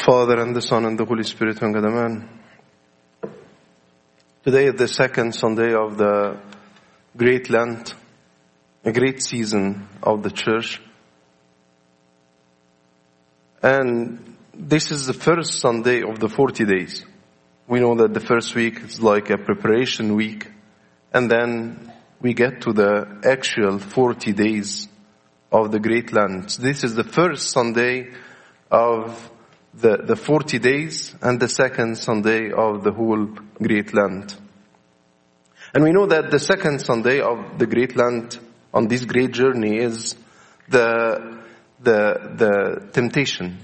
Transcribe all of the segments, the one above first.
Father and the Son and the Holy Spirit, one God, Amen. Today is the second Sunday of the Great Lent, a great season of the church. And this is the first Sunday of the 40 days. We know that the first week is like a preparation week, and then we get to the actual 40 days of the Great Lent. This is the first Sunday of the, the 40 days and the second Sunday of the whole Great Lent. And we know that the second Sunday of the Great Lent on this great journey is the, the, the temptation,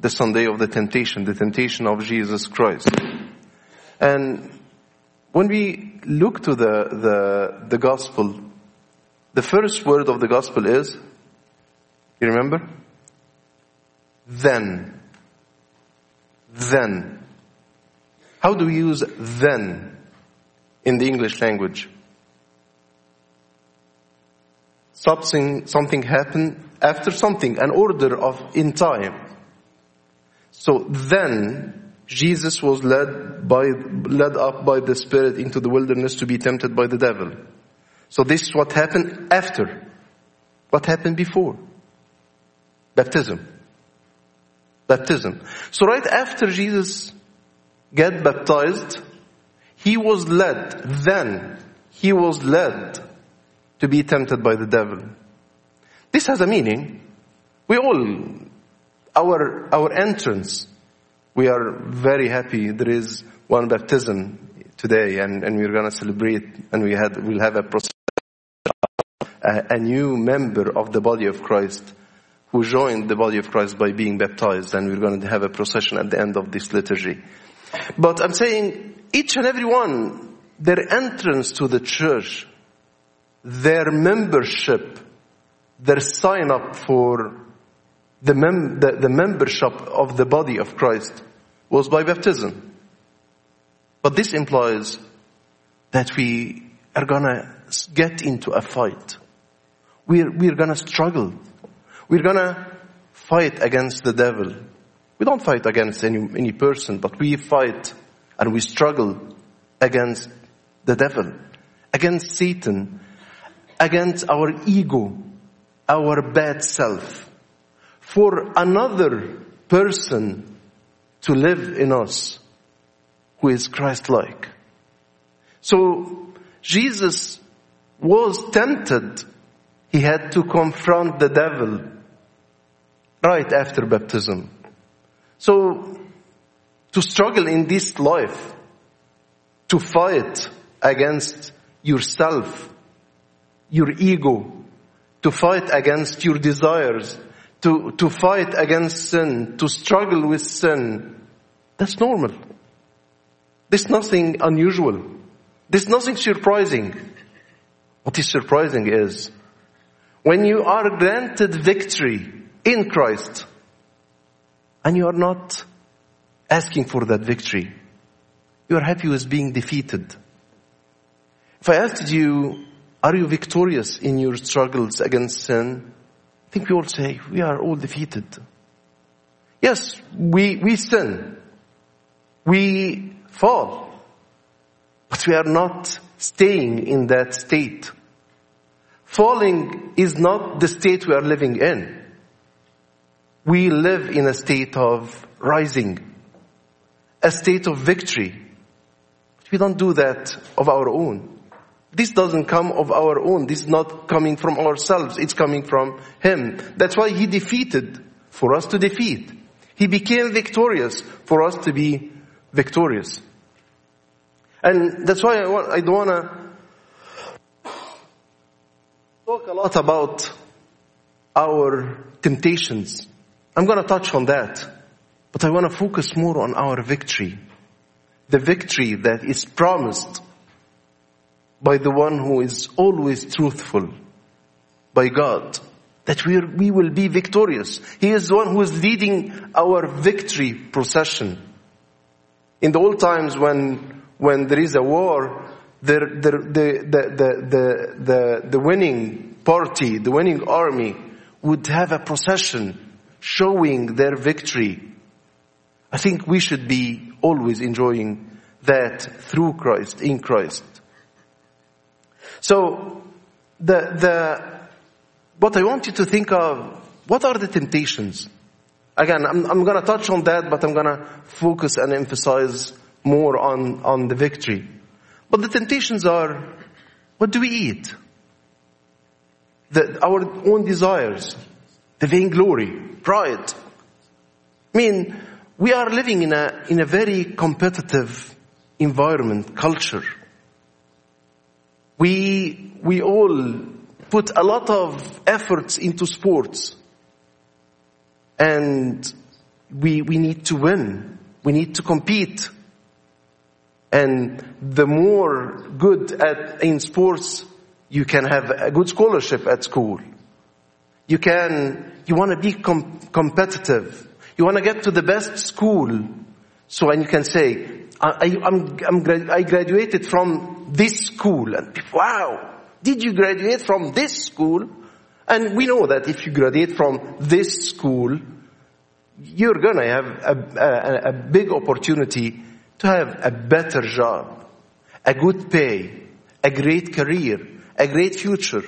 the Sunday of the temptation, the temptation of Jesus Christ. And when we look to the, the, the gospel, the first word of the gospel is, you remember? Then. Then. How do we use then in the English language? Something, something happened after something, an order of in time. So then Jesus was led by, led up by the Spirit into the wilderness to be tempted by the devil. So this is what happened after. What happened before? Baptism. Baptism. So right after Jesus get baptized, he was led, then he was led to be tempted by the devil. This has a meaning. We all, our, our entrance, we are very happy there is one baptism today and, and we're gonna celebrate and we had, we'll have a process, a, a new member of the body of Christ who joined the body of Christ by being baptized and we're going to have a procession at the end of this liturgy. But I'm saying each and every one, their entrance to the church, their membership, their sign up for the, mem- the, the membership of the body of Christ was by baptism. But this implies that we are gonna get into a fight. We're, we're gonna struggle we're gonna fight against the devil. We don't fight against any, any person, but we fight and we struggle against the devil, against Satan, against our ego, our bad self, for another person to live in us who is Christ-like. So Jesus was tempted. He had to confront the devil right after baptism. So, to struggle in this life, to fight against yourself, your ego, to fight against your desires, to, to fight against sin, to struggle with sin, that's normal. There's nothing unusual. There's nothing surprising. What is surprising is when you are granted victory in Christ and you are not asking for that victory. You are happy with being defeated. If I asked you, are you victorious in your struggles against sin? I think we all say, we are all defeated. Yes, we, we sin. We fall. But we are not staying in that state. Falling is not the state we are living in we live in a state of rising, a state of victory. We don't do that of our own. This doesn't come of our own. This is not coming from ourselves. It's coming from Him. That's why He defeated for us to defeat. He became victorious for us to be victorious. And that's why I, want, I don't want to talk a lot about our temptations. I'm going to touch on that, but I want to focus more on our victory. The victory that is promised by the one who is always truthful, by God, that we we will be victorious. He is the one who is leading our victory procession. In the old times when, when there is a war, the, the, the, the, the, the winning party, the winning army would have a procession showing their victory. I think we should be always enjoying that through Christ, in Christ. So, the, the, what I want you to think of, what are the temptations? Again, I'm, I'm gonna touch on that, but I'm gonna focus and emphasize more on, on the victory. But the temptations are, what do we eat? The, our own desires, the vainglory, pride. I mean, we are living in a, in a very competitive environment, culture. We, we all put a lot of efforts into sports. And we, we need to win. We need to compete. And the more good at, in sports, you can have a good scholarship at school. You can, you want to be com- competitive. You want to get to the best school. So, and you can say, I, I'm, I'm, I graduated from this school. And wow, did you graduate from this school? And we know that if you graduate from this school, you're gonna have a, a, a big opportunity to have a better job, a good pay, a great career, a great future.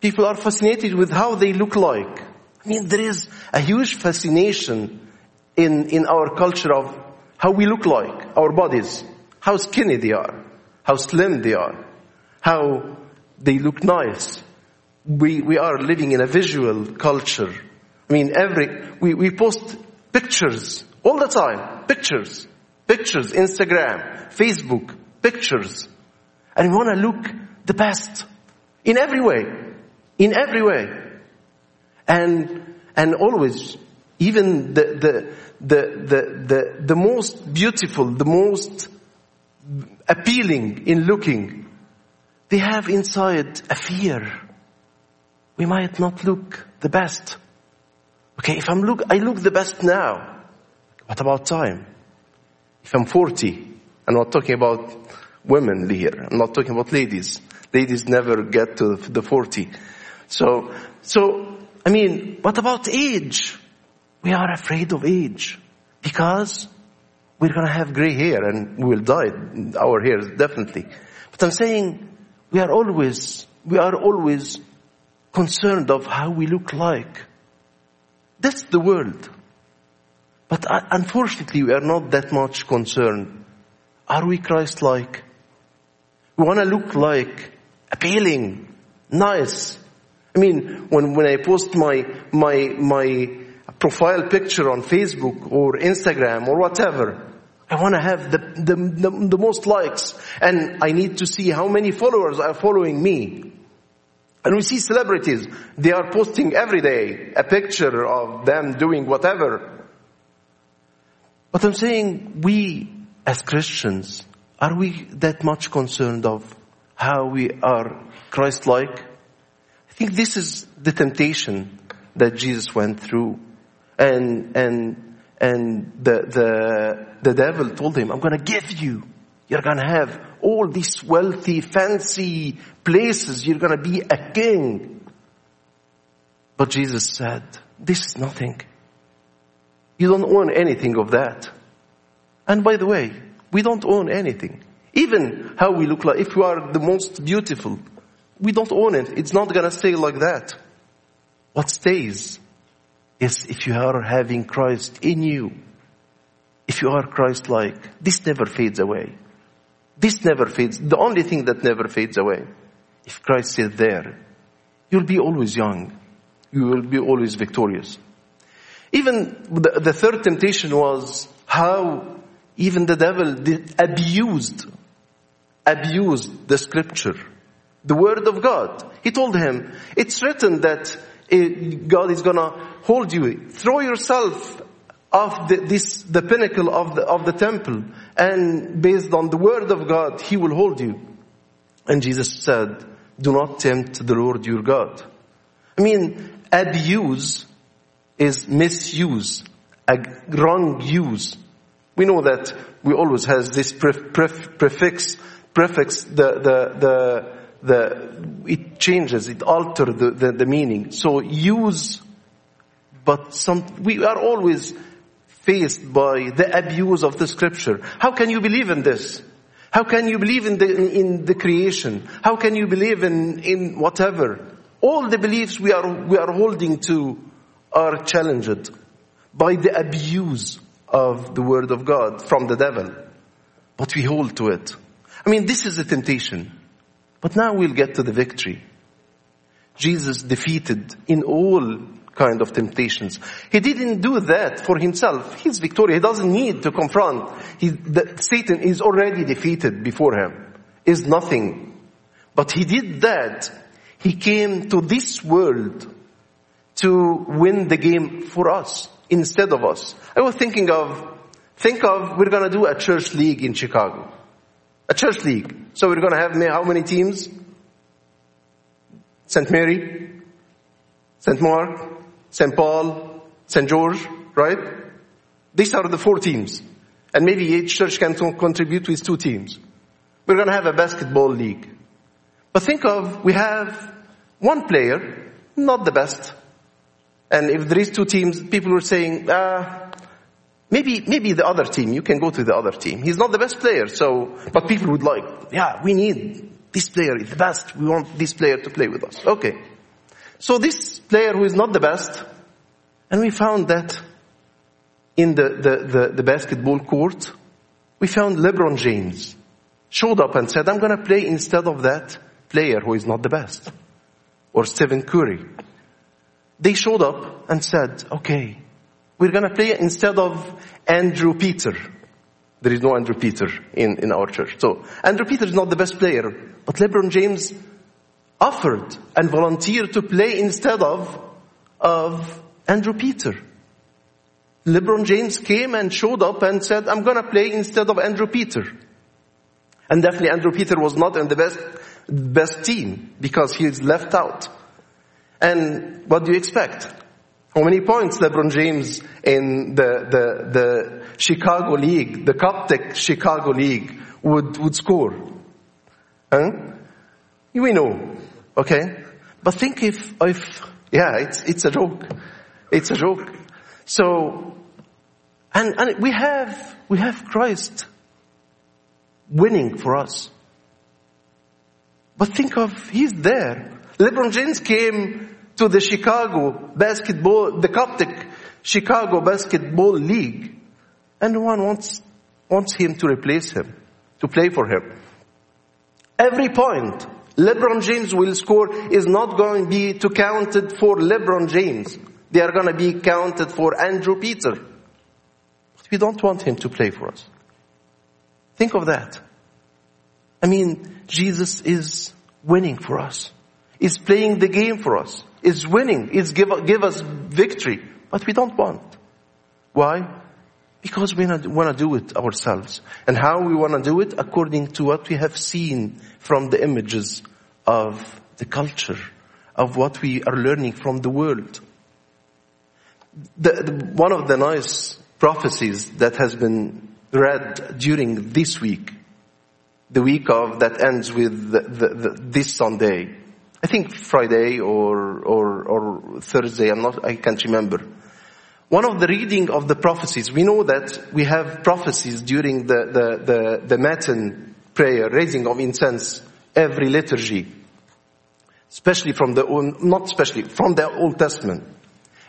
People are fascinated with how they look like. I mean, there is a huge fascination in, in our culture of how we look like, our bodies, how skinny they are, how slim they are, how they look nice. We, we are living in a visual culture. I mean, every, we, we post pictures all the time, pictures. Pictures, Instagram, Facebook, pictures. And we want to look the best. In every way. In every way. And, and always, even the, the, the, the, the, the most beautiful, the most appealing in looking, they have inside a fear. We might not look the best. Okay, if I'm look, I look the best now. What about time? If I'm 40, I'm not talking about women here. I'm not talking about ladies. Ladies never get to the 40. So, so, I mean, what about age? We are afraid of age because we're gonna have gray hair and we will die. Our hair, definitely. But I'm saying we are always, we are always concerned of how we look like. That's the world. But uh, unfortunately, we are not that much concerned. Are we Christ-like? We want to look like appealing, nice. I mean, when, when I post my, my, my profile picture on Facebook or Instagram or whatever, I want to have the, the, the, the most likes and I need to see how many followers are following me. And we see celebrities, they are posting every day a picture of them doing whatever. But I'm saying we as Christians, are we that much concerned of how we are Christ-like? Think this is the temptation that Jesus went through. And, and, and the, the, the devil told him, I'm gonna give you, you're gonna have all these wealthy, fancy places, you're gonna be a king. But Jesus said, this is nothing. You don't own anything of that. And by the way, we don't own anything. Even how we look like, if we are the most beautiful, we don't own it. It's not gonna stay like that. What stays is if you are having Christ in you. If you are Christ-like, this never fades away. This never fades. The only thing that never fades away. If Christ is there, you'll be always young. You will be always victorious. Even the, the third temptation was how even the devil abused, abused the scripture, the word of God. He told him, it's written that eh, God is gonna hold you. Throw yourself off the, this, the pinnacle of the, of the temple and based on the word of God, He will hold you. And Jesus said, do not tempt the Lord your God. I mean, abuse is misuse, a wrong use. We know that we always has this pref, pref, prefix, prefix, the, the, the, the, it changes, it alters the, the, the meaning. So use, but some, we are always faced by the abuse of the scripture. How can you believe in this? How can you believe in the, in the creation? How can you believe in, in whatever? All the beliefs we are, we are holding to are challenged by the abuse of the word of God from the devil. But we hold to it. I mean, this is a temptation. But now we'll get to the victory. Jesus defeated in all kind of temptations. He didn't do that for himself. He's victorious. He doesn't need to confront. He, Satan is already defeated before him. Is nothing. But he did that. He came to this world to win the game for us instead of us. I was thinking of, think of, we're gonna do a church league in Chicago. A church league. So we're gonna have how many teams? St. Mary, St. Mark, St. Paul, St. George, right? These are the four teams. And maybe each church can contribute with two teams. We're gonna have a basketball league. But think of, we have one player, not the best. And if there is two teams, people were saying, uh, maybe, maybe the other team, you can go to the other team. He's not the best player, so, but people would like, yeah, we need this player is the best. We want this player to play with us. Okay. So this player who is not the best, and we found that in the, the, the, the basketball court, we found LeBron James showed up and said, I'm going to play instead of that player who is not the best. Or Stephen Curry. They showed up and said, okay, we're going to play instead of Andrew Peter. There is no Andrew Peter in, in our church. So Andrew Peter is not the best player, but LeBron James offered and volunteered to play instead of, of Andrew Peter. LeBron James came and showed up and said, I'm gonna play instead of Andrew Peter. And definitely Andrew Peter was not in the best, best team because he is left out. And what do you expect? How many points LeBron James in the, the, the Chicago League, the Coptic Chicago League would, would score? Huh? We know. Okay? But think if, if, yeah, it's, it's a joke. It's a joke. So, and, and we have, we have Christ winning for us. But think of, he's there. LeBron James came to the Chicago basketball, the Coptic Chicago basketball league, and no one wants, wants him to replace him, to play for him. Every point LeBron James will score is not going to be to counted for LeBron James. They are going to be counted for Andrew Peter. But we don't want him to play for us. Think of that. I mean, Jesus is winning for us. Is playing the game for us. Is winning. Is give, give us victory. But we don't want. Why? Because we want to do it ourselves. And how we want to do it? According to what we have seen from the images of the culture, of what we are learning from the world. The, the, one of the nice prophecies that has been read during this week, the week of that ends with the, this Sunday, I think Friday or, or, or Thursday, I'm not, I can't remember. One of the reading of the prophecies, we know that we have prophecies during the, the, the, the Matin prayer, raising of incense, every liturgy. Especially from the, not especially, from the Old Testament.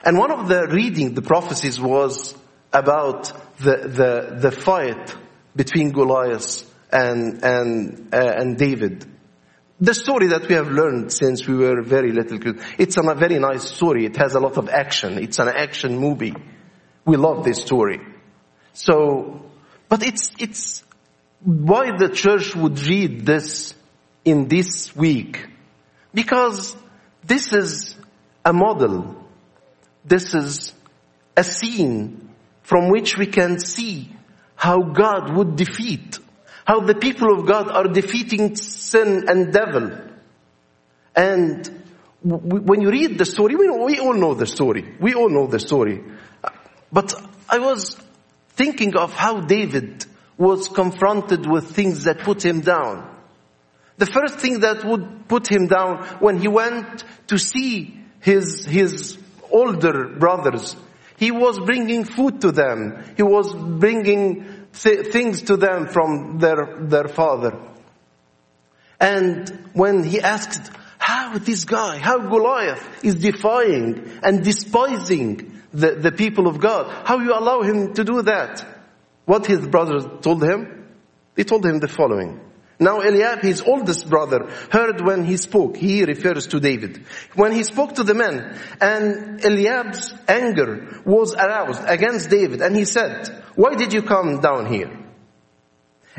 And one of the reading, the prophecies was about the, the, the fight between Goliath and, and, uh, and David. The story that we have learned since we were very little kids, it's a very nice story. It has a lot of action. It's an action movie. We love this story. So, but it's, it's why the church would read this in this week. Because this is a model. This is a scene from which we can see how God would defeat how the people of God are defeating sin and devil. And when you read the story, we, we all know the story. We all know the story. But I was thinking of how David was confronted with things that put him down. The first thing that would put him down when he went to see his, his older brothers, He was bringing food to them. He was bringing things to them from their, their father. And when he asked how this guy, how Goliath is defying and despising the, the people of God, how you allow him to do that? What his brothers told him? They told him the following. Now Eliab, his oldest brother, heard when he spoke. He refers to David. When he spoke to the men, and Eliab's anger was aroused against David, and he said, why did you come down here?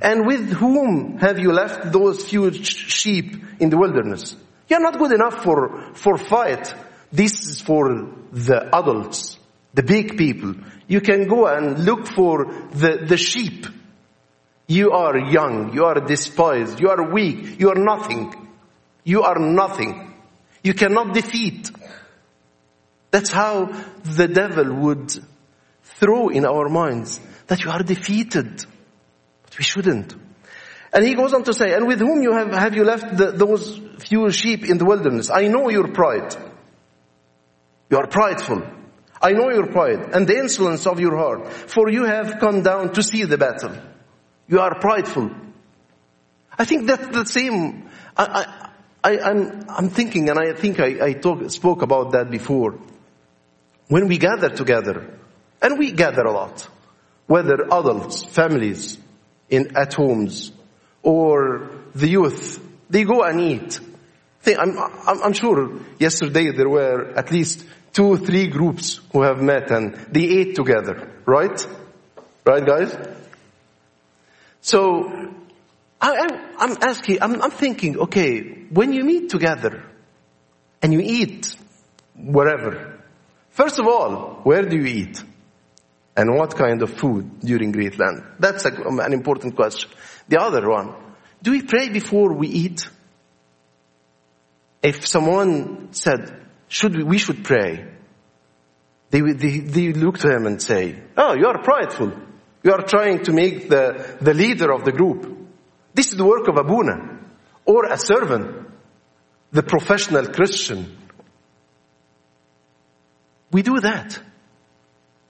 And with whom have you left those few sheep in the wilderness? You're not good enough for, for fight. This is for the adults, the big people. You can go and look for the, the sheep you are young. You are despised. You are weak. You are nothing. You are nothing. You cannot defeat. That's how the devil would throw in our minds that you are defeated. But we shouldn't. And he goes on to say, and with whom you have, have you left the, those few sheep in the wilderness? I know your pride. You are prideful. I know your pride and the insolence of your heart, for you have come down to see the battle. You are prideful. I think that's the same. I, I, I, am I'm, I'm thinking, and I think I, I talk, spoke about that before. When we gather together, and we gather a lot, whether adults, families, in, at homes, or the youth, they go and eat. I'm, I'm, I'm sure yesterday there were at least two, three groups who have met and they ate together, right? Right guys? So I, am asking, I'm, I'm thinking, okay, when you meet together and you eat wherever, first of all, where do you eat? And what kind of food during Great Lent? That's a, an important question. The other one, do we pray before we eat? If someone said, should we, we should pray, they, they, they look to him and say, oh, you are prideful. You are trying to make the, the leader of the group. This is the work of Abuna or a servant, the professional Christian. We do that.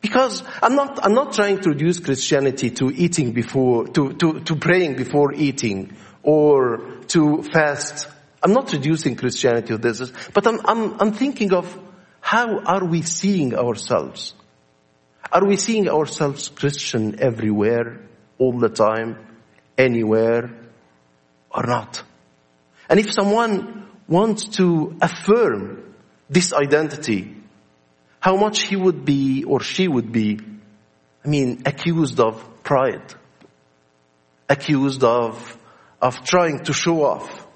Because I'm not, I'm not trying to reduce Christianity to eating before, to, to, to praying before eating or to fast. I'm not reducing Christianity to this, but I'm, I'm, I'm thinking of how are we seeing ourselves? Are we seeing ourselves Christian everywhere, all the time, anywhere, or not? And if someone wants to affirm this identity, how much he would be or she would be, I mean, accused of pride, accused of, of trying to show off.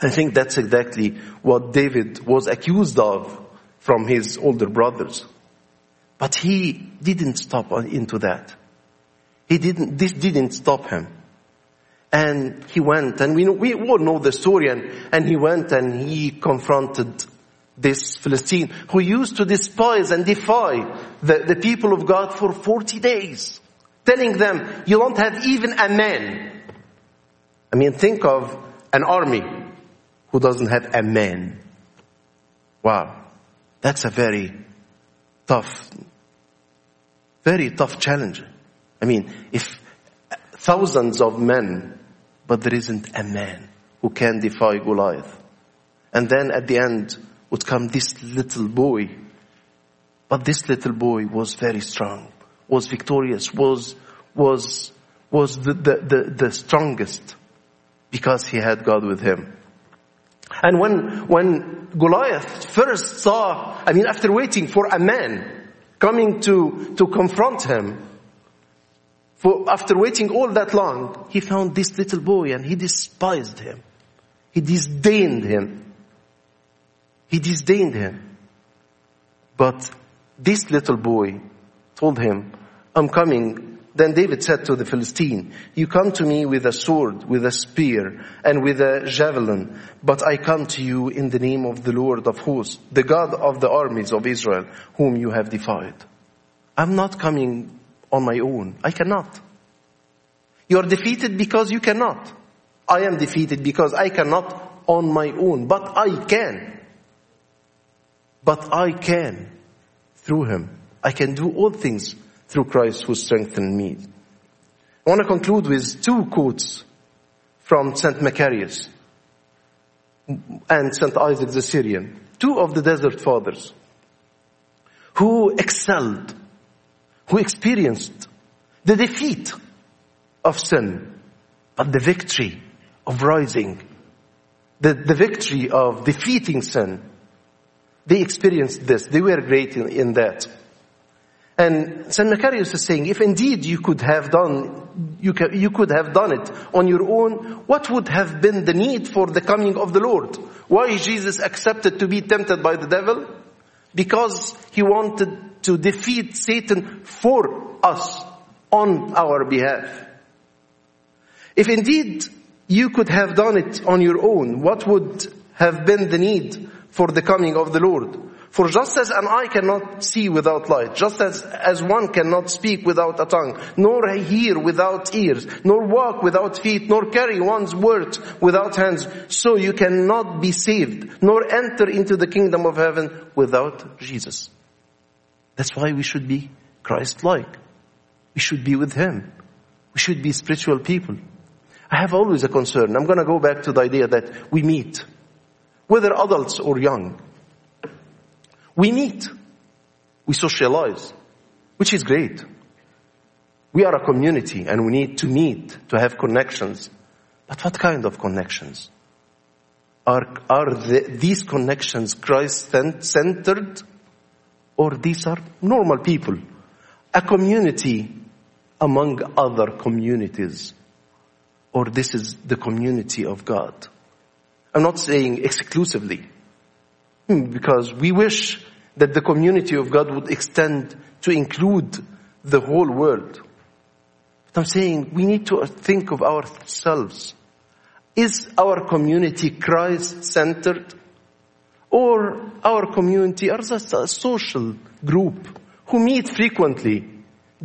I think that's exactly what David was accused of from his older brothers. But he didn't stop into that. He didn't, this didn't stop him. And he went, and we, know, we all know the story, and, and he went and he confronted this Philistine who used to despise and defy the, the people of God for 40 days, telling them, you don't have even a man. I mean, think of an army who doesn't have a man. Wow. That's a very tough, very tough challenge. I mean, if thousands of men, but there isn't a man who can defy Goliath. And then at the end would come this little boy. But this little boy was very strong, was victorious, was, was, was the, the, the, the strongest because he had God with him. And when, when Goliath first saw, I mean, after waiting for a man coming to, to confront him, for after waiting all that long, he found this little boy and he despised him. He disdained him. He disdained him. But this little boy told him, I'm coming then David said to the Philistine, you come to me with a sword, with a spear, and with a javelin, but I come to you in the name of the Lord of hosts, the God of the armies of Israel, whom you have defied. I'm not coming on my own. I cannot. You are defeated because you cannot. I am defeated because I cannot on my own, but I can. But I can through him. I can do all things through Christ who strengthened me. I want to conclude with two quotes from St. Macarius and St. Isaac the Syrian, two of the desert fathers who excelled, who experienced the defeat of sin, but the victory of rising, the, the victory of defeating sin. They experienced this. They were great in, in that. And St. Macarius is saying, if indeed you could have done, you, ca- you could have done it on your own, what would have been the need for the coming of the Lord? Why Jesus accepted to be tempted by the devil? Because he wanted to defeat Satan for us on our behalf. If indeed you could have done it on your own, what would have been the need for the coming of the Lord? For just as an eye cannot see without light, just as, as one cannot speak without a tongue, nor hear without ears, nor walk without feet, nor carry one's words without hands, so you cannot be saved, nor enter into the kingdom of heaven without Jesus. That's why we should be Christ-like. We should be with Him. We should be spiritual people. I have always a concern. I'm going to go back to the idea that we meet, whether adults or young. We meet. We socialize, which is great. We are a community and we need to meet to have connections. But what kind of connections? Are, are the, these connections Christ centered or these are normal people? A community among other communities. Or this is the community of God. I'm not saying exclusively. Hmm, because we wish that the community of God would extend to include the whole world. But I'm saying we need to think of ourselves. Is our community Christ-centered? Or our community are just a social group who meet frequently,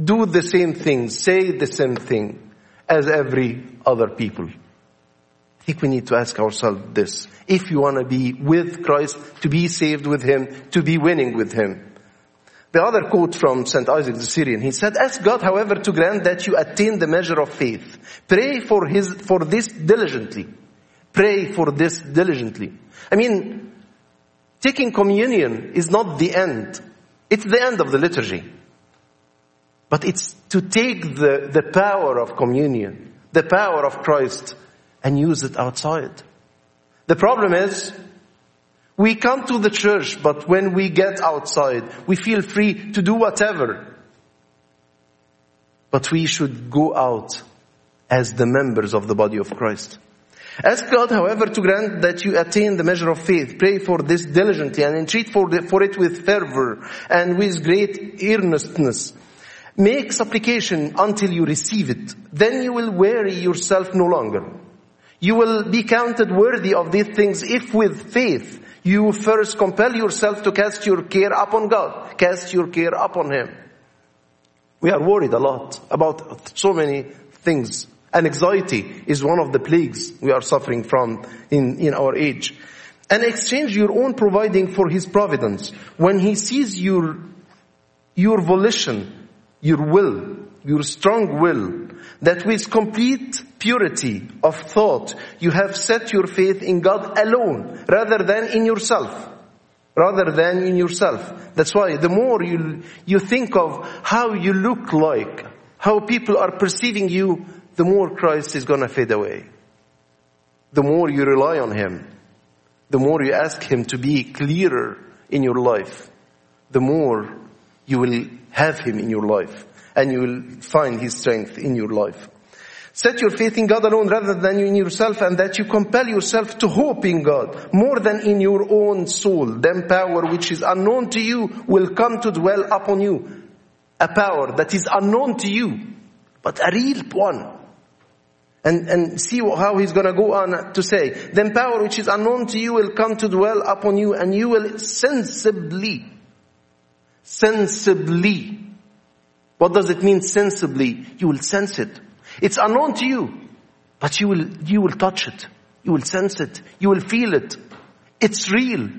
do the same thing, say the same thing as every other people? Think we need to ask ourselves this. If you want to be with Christ, to be saved with Him, to be winning with Him. The other quote from St. Isaac the Syrian, he said, ask God, however, to grant that you attain the measure of faith. Pray for his, for this diligently. Pray for this diligently. I mean, taking communion is not the end. It's the end of the liturgy. But it's to take the, the power of communion, the power of Christ, and use it outside. The problem is, we come to the church, but when we get outside, we feel free to do whatever. But we should go out as the members of the body of Christ. Ask God, however, to grant that you attain the measure of faith. Pray for this diligently and entreat for, the, for it with fervor and with great earnestness. Make supplication until you receive it. Then you will weary yourself no longer. You will be counted worthy of these things if with faith you first compel yourself to cast your care upon God. Cast your care upon Him. We are worried a lot about so many things. And anxiety is one of the plagues we are suffering from in, in our age. And exchange your own providing for His providence. When He sees your, your volition, your will, your strong will, that with complete purity of thought, you have set your faith in God alone, rather than in yourself. Rather than in yourself. That's why the more you, you think of how you look like, how people are perceiving you, the more Christ is gonna fade away. The more you rely on Him, the more you ask Him to be clearer in your life, the more you will have Him in your life and you will find His strength in your life. Set your faith in God alone rather than in yourself and that you compel yourself to hope in God more than in your own soul. Then power which is unknown to you will come to dwell upon you. A power that is unknown to you, but a real one. And, and see how he's gonna go on to say, then power which is unknown to you will come to dwell upon you and you will sensibly, sensibly. What does it mean sensibly? You will sense it. It's unknown to you, but you will, you will touch it. You will sense it. You will feel it. It's real.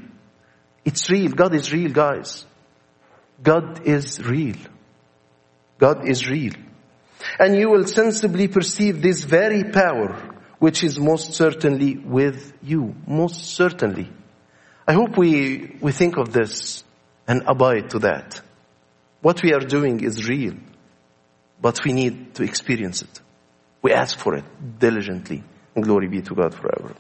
It's real. God is real, guys. God is real. God is real. And you will sensibly perceive this very power, which is most certainly with you. Most certainly. I hope we, we think of this and abide to that. What we are doing is real, but we need to experience it. We ask for it diligently. And glory be to God forever.